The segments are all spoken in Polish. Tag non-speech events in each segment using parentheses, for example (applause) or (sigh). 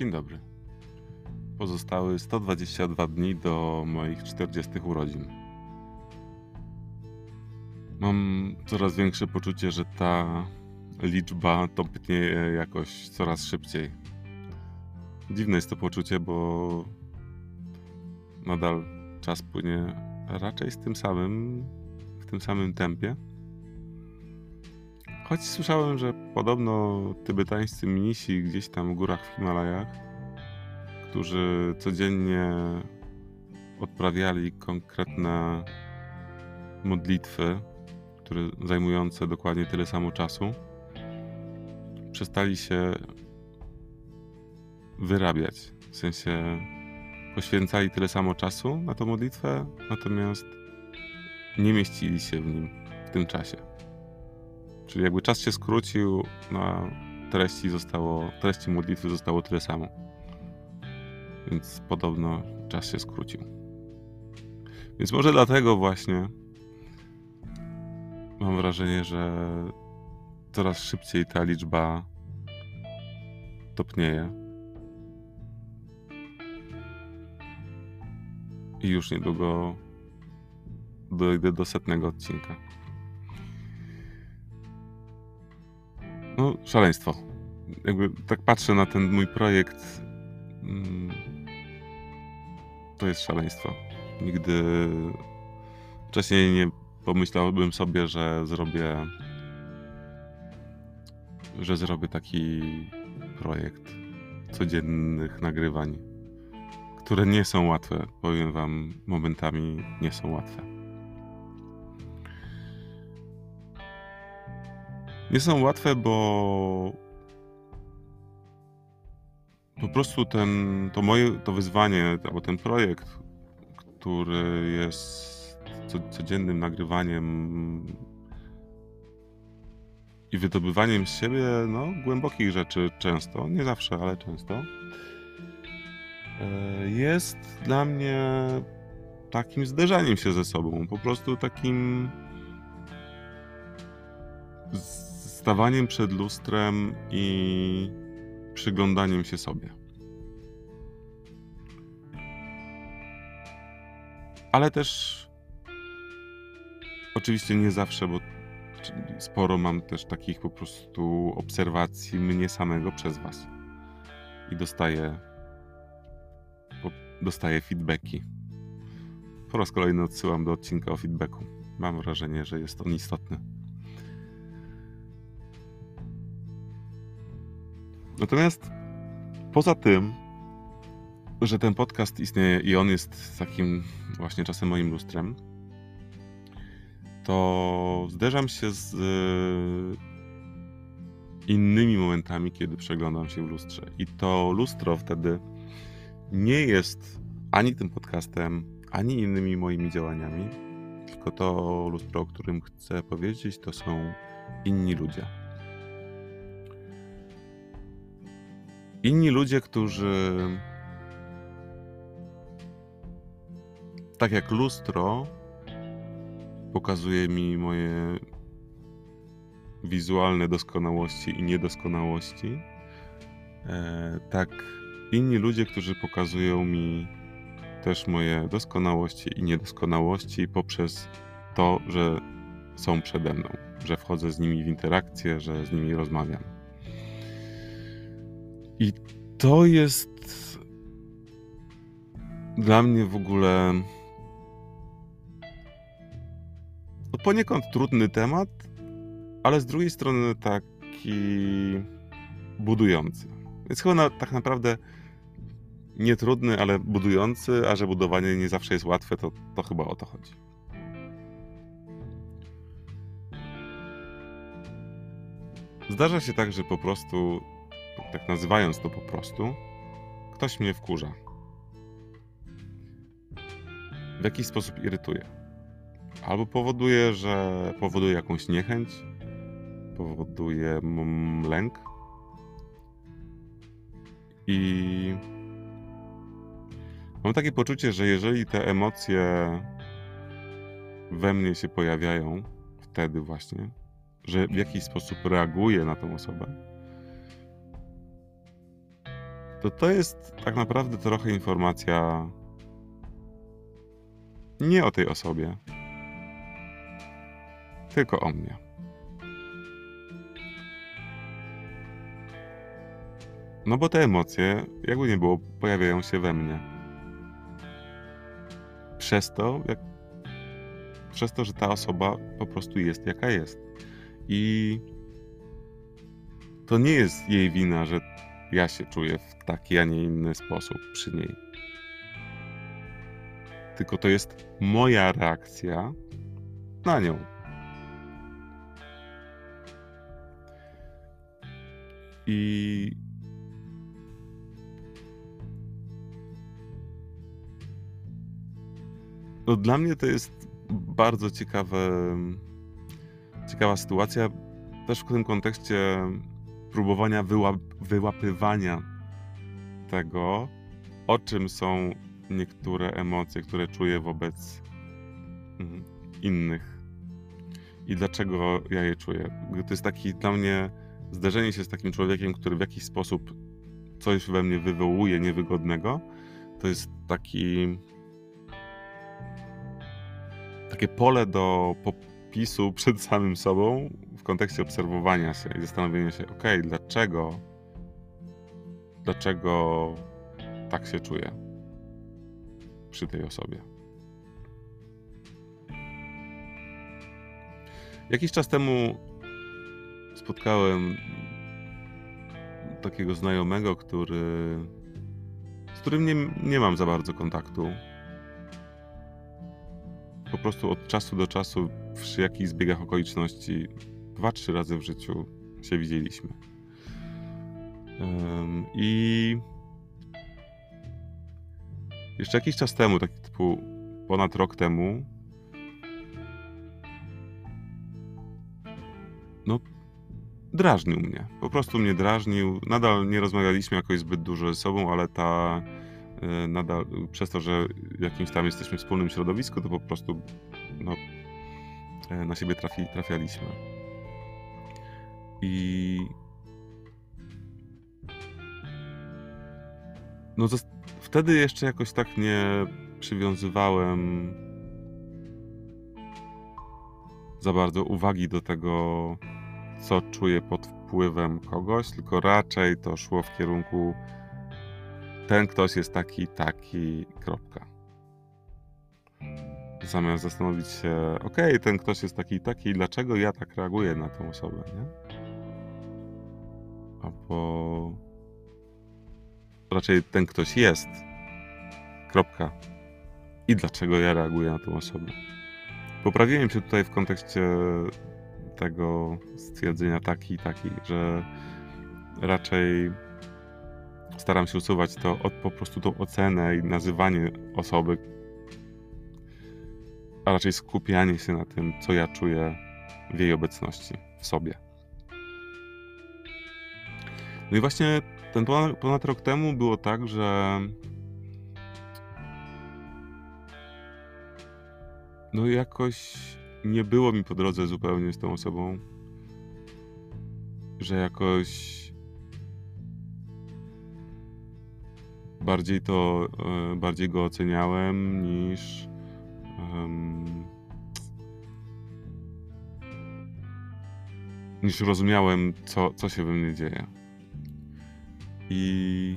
Dzień dobry. Pozostały 122 dni do moich 40 urodzin. Mam coraz większe poczucie, że ta liczba topnieje jakoś coraz szybciej. Dziwne jest to poczucie, bo nadal czas płynie raczej z tym samym, w tym samym tempie. Choć słyszałem, że podobno tybetańscy mnisi gdzieś tam w górach w Himalajach, którzy codziennie odprawiali konkretne modlitwy, które zajmujące dokładnie tyle samo czasu, przestali się wyrabiać. W sensie poświęcali tyle samo czasu na tę modlitwę, natomiast nie mieścili się w nim w tym czasie. Czyli jakby czas się skrócił, na treści zostało, treści modlitwy zostało tyle samo. Więc podobno czas się skrócił. Więc może dlatego właśnie mam wrażenie, że coraz szybciej ta liczba topnieje. I już niedługo dojdę do setnego odcinka. No, szaleństwo. Jakby tak patrzę na ten mój projekt. mm, To jest szaleństwo. Nigdy wcześniej nie pomyślałbym sobie, że zrobię że zrobię taki projekt codziennych nagrywań, które nie są łatwe. Powiem wam, momentami nie są łatwe. Nie są łatwe, bo po prostu ten, to moje, to wyzwanie, albo ten projekt, który jest co, codziennym nagrywaniem i wydobywaniem z siebie no, głębokich rzeczy często, nie zawsze, ale często, e, jest dla mnie takim zderzaniem się ze sobą, po prostu takim stawaniem przed lustrem i przyglądaniem się sobie. Ale też oczywiście nie zawsze, bo sporo mam też takich po prostu obserwacji mnie samego przez Was. I dostaję, dostaję feedbacki. Po raz kolejny odsyłam do odcinka o feedbacku. Mam wrażenie, że jest on istotny. Natomiast poza tym, że ten podcast istnieje i on jest takim właśnie czasem moim lustrem, to zderzam się z innymi momentami, kiedy przeglądam się w lustrze. I to lustro wtedy nie jest ani tym podcastem, ani innymi moimi działaniami, tylko to lustro, o którym chcę powiedzieć, to są inni ludzie. Inni ludzie, którzy tak jak lustro pokazuje mi moje wizualne doskonałości i niedoskonałości, e, tak inni ludzie, którzy pokazują mi też moje doskonałości i niedoskonałości poprzez to, że są przede mną, że wchodzę z nimi w interakcję, że z nimi rozmawiam. I to jest dla mnie w ogóle no poniekąd trudny temat, ale z drugiej strony taki budujący. Więc chyba na, tak naprawdę nie trudny, ale budujący, a że budowanie nie zawsze jest łatwe, to, to chyba o to chodzi. Zdarza się tak, że po prostu, tak nazywając to po prostu, ktoś mnie wkurza. W jakiś sposób irytuje. Albo powoduje, że powoduje jakąś niechęć, powoduje lęk. I mam takie poczucie, że jeżeli te emocje we mnie się pojawiają, wtedy właśnie, że w jakiś sposób reaguję na tą osobę, to to jest tak naprawdę trochę informacja nie o tej osobie, tylko o mnie. No bo te emocje, jakby nie było, pojawiają się we mnie. Przez to, jak, przez to, że ta osoba po prostu jest jaka jest. I to nie jest jej wina, że ja się czuję w taki, a nie inny sposób przy niej. Tylko to jest moja reakcja na nią. I no dla mnie to jest bardzo ciekawe, ciekawa sytuacja, też w tym kontekście próbowania wyłap wyłapywania tego, o czym są niektóre emocje, które czuję wobec mm, innych i dlaczego ja je czuję. To jest taki dla mnie zderzenie się z takim człowiekiem, który w jakiś sposób coś we mnie wywołuje niewygodnego, to jest taki takie pole do popisu przed samym sobą w kontekście obserwowania się i zastanowienia się, ok, dlaczego dlaczego tak się czuję przy tej osobie. Jakiś czas temu spotkałem takiego znajomego, który, z którym nie, nie mam za bardzo kontaktu. Po prostu od czasu do czasu, przy jakichś zbiegach okoliczności, dwa, trzy razy w życiu się widzieliśmy. I jeszcze jakiś czas temu, tak typu ponad rok temu, no drażnił mnie. Po prostu mnie drażnił. Nadal nie rozmawialiśmy jakoś zbyt dużo ze sobą, ale ta e, nadal przez to, że jakimś tam jesteśmy w wspólnym środowisku, to po prostu no, e, na siebie trafi, trafialiśmy. I no wtedy jeszcze jakoś tak nie przywiązywałem za bardzo uwagi do tego, co czuję pod wpływem kogoś, tylko raczej to szło w kierunku ten ktoś jest taki, taki, kropka. Zamiast zastanowić się, ok, ten ktoś jest taki, taki, dlaczego ja tak reaguję na tę osobę, nie? Albo raczej ten ktoś jest, kropka. I dlaczego ja reaguję na tę osobę. Poprawiłem się tutaj w kontekście tego stwierdzenia taki, taki, że raczej staram się usuwać to od po prostu tą ocenę i nazywanie osoby, a raczej skupianie się na tym, co ja czuję w jej obecności, w sobie. No i właśnie ten ponad, ponad rok temu było tak, że no jakoś nie było mi po drodze zupełnie z tą osobą, że jakoś bardziej to, e, bardziej go oceniałem niż um, niż rozumiałem, co, co się we mnie dzieje. I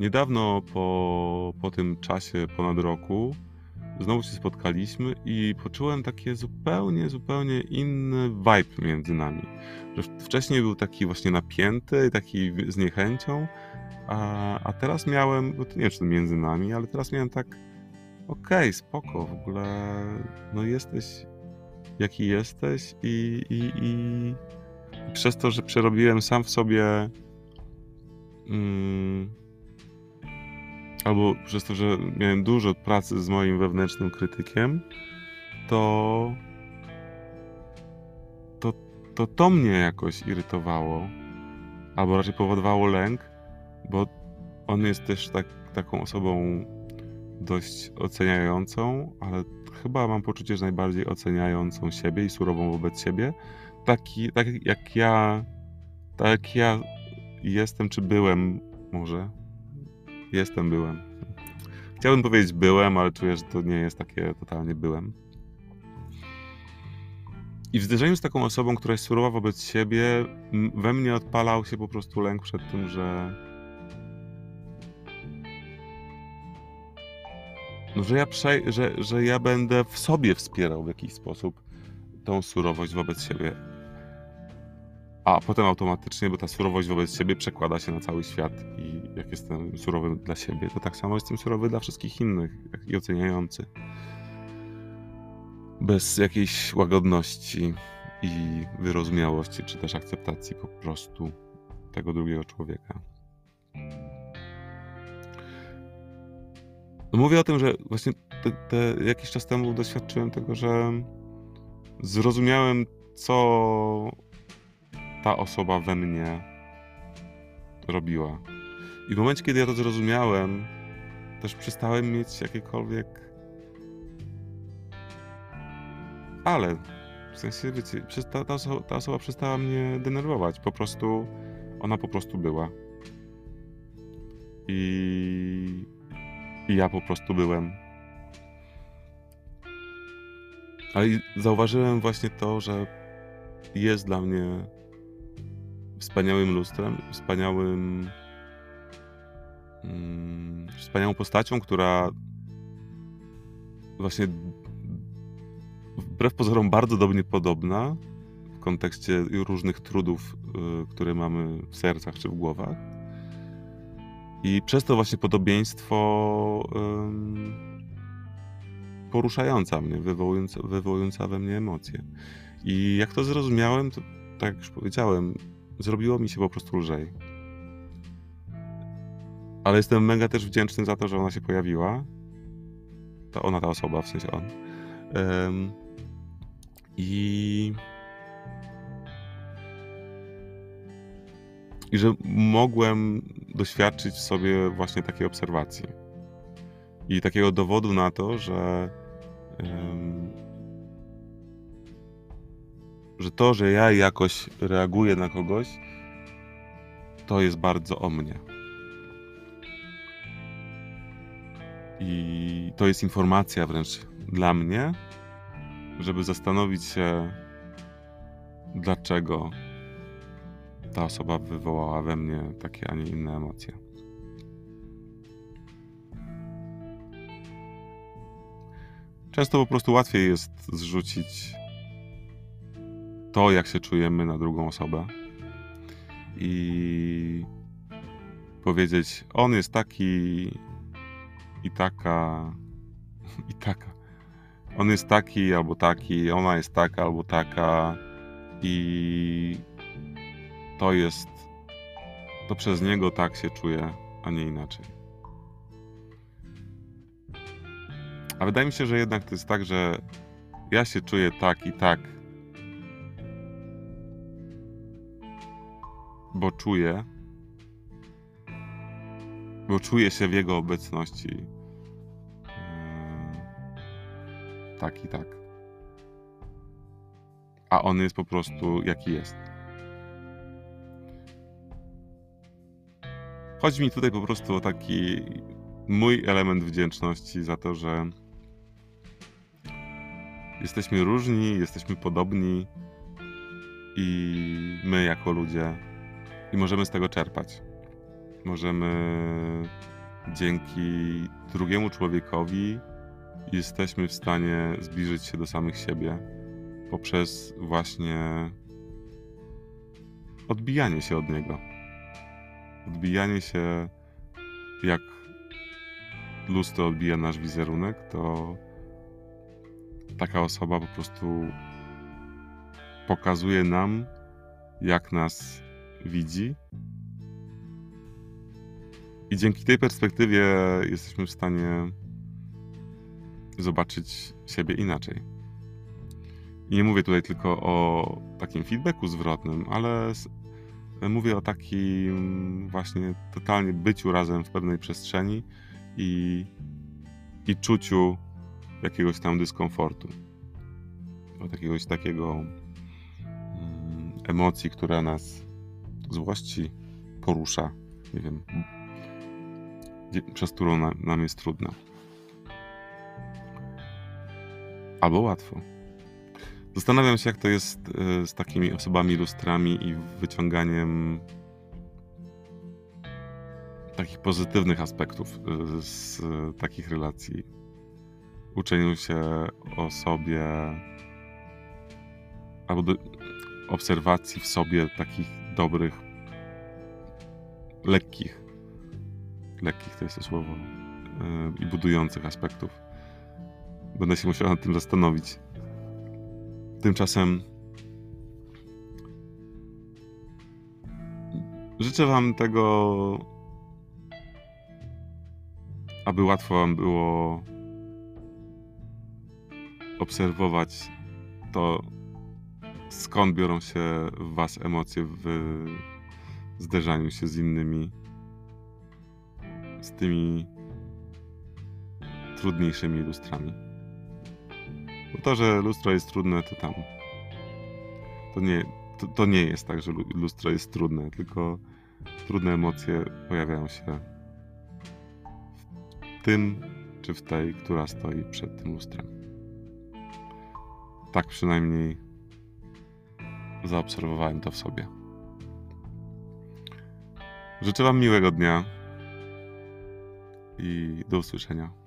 niedawno po, po tym czasie, ponad roku, znowu się spotkaliśmy i poczułem takie zupełnie, zupełnie inny vibe między nami. Że wcześniej był taki właśnie napięty, taki z niechęcią, a, a teraz miałem, bo to nie wiem, czy to między nami, ale teraz miałem tak, okej, okay, spoko, w ogóle, no jesteś jaki jesteś i, i, i przez to, że przerobiłem sam w sobie mm, albo przez to, że miałem dużo pracy z moim wewnętrznym krytykiem, to to, to, to mnie jakoś irytowało, albo raczej powodowało lęk, bo on jest też tak, taką osobą dość oceniającą, ale chyba mam poczucie, że najbardziej oceniającą siebie i surową wobec siebie. Taki, tak jak ja, tak jak ja jestem, czy byłem może Jestem, byłem. Chciałbym powiedzieć byłem, ale czuję, że to nie jest takie totalnie byłem. I w zderzeniu z taką osobą, która jest surowa wobec siebie, we mnie odpalał się po prostu lęk przed tym, że. No, że ja, prze... że, że ja będę w sobie wspierał w jakiś sposób tą surowość wobec siebie. A potem automatycznie, bo ta surowość wobec siebie przekłada się na cały świat i jak jestem surowy dla siebie, to tak samo jestem surowy dla wszystkich innych i oceniający bez jakiejś łagodności i wyrozumiałości, czy też akceptacji po prostu tego drugiego człowieka. No mówię o tym, że właśnie te, te jakiś czas temu doświadczyłem tego, że zrozumiałem, co ta osoba we mnie robiła. I w momencie, kiedy ja to zrozumiałem, też przestałem mieć jakiekolwiek ale w sensie, wiecie, ta, ta, osoba, ta osoba przestała mnie denerwować. Po prostu ona po prostu była. I, I ja po prostu byłem. Ale zauważyłem właśnie to, że jest dla mnie wspaniałym lustrem, wspaniałym. Mm, wspaniałą postacią, która właśnie wbrew pozorom bardzo do mnie podobna w kontekście różnych trudów, y, które mamy w sercach czy w głowach. I przez to właśnie podobieństwo poruszająca mnie, wywołująca, wywołująca we mnie emocje. I jak to zrozumiałem, to tak jak już powiedziałem, zrobiło mi się po prostu lżej. Ale jestem mega też wdzięczny za to, że ona się pojawiła. To ona, ta osoba, w sensie on. Um, i. I że mogłem doświadczyć w sobie właśnie takiej obserwacji. I takiego dowodu na to, że. Że to, że ja jakoś reaguję na kogoś, to jest bardzo o mnie. I to jest informacja wręcz dla mnie, żeby zastanowić się, dlaczego ta osoba wywołała we mnie takie, a nie inne emocje. Często po prostu łatwiej jest zrzucić to, jak się czujemy na drugą osobę i powiedzieć: On jest taki i taka (laughs) i taka on jest taki albo taki, ona jest taka albo taka i to jest, to przez niego tak się czuje, a nie inaczej. A wydaje mi się, że jednak to jest tak, że ja się czuję tak i tak, bo czuję, bo czuję się w jego obecności tak i tak. A on jest po prostu jaki jest. Chodzi mi tutaj po prostu o taki mój element wdzięczności za to, że jesteśmy różni, jesteśmy podobni i my jako ludzie i możemy z tego czerpać. Możemy dzięki drugiemu człowiekowi jesteśmy w stanie zbliżyć się do samych siebie poprzez właśnie odbijanie się od niego. Odbijanie się, jak lustro odbija nasz wizerunek, to taka osoba po prostu pokazuje nam, jak nas widzi. I dzięki tej perspektywie jesteśmy w stanie zobaczyć siebie inaczej. I nie mówię tutaj tylko o takim feedbacku zwrotnym, ale mówię o takim właśnie totalnie byciu razem w pewnej przestrzeni i, i czuciu jakiegoś tam dyskomfortu. Od jakiegoś takiego mm, emocji, która nas złości, porusza, nie wiem, przez którą nam, nam jest trudno. Albo łatwo. Zastanawiam się, jak to jest y, z takimi osobami lustrami i wyciąganiem takich pozytywnych aspektów y, z takich relacji. Uczeniu się o sobie albo do obserwacji w sobie takich dobrych, lekkich, lekkich to jest to słowo, i budujących aspektów. Będę się musiał nad tym zastanowić. Tymczasem życzę Wam tego, aby łatwo Wam było obserwować to, skąd biorą się w Was emocje w zderzaniu się z innymi, z tymi trudniejszymi lustrami. Bo to, że lustro jest trudne, to tam. To nie, to, to nie jest tak, że lu- lustro jest trudne, tylko trudne emocje pojawiają się w tym czy w tej, która stoi przed tym lustrem. Tak przynajmniej zaobserwowałem to w sobie. Życzę Wam miłego dnia i do usłyszenia.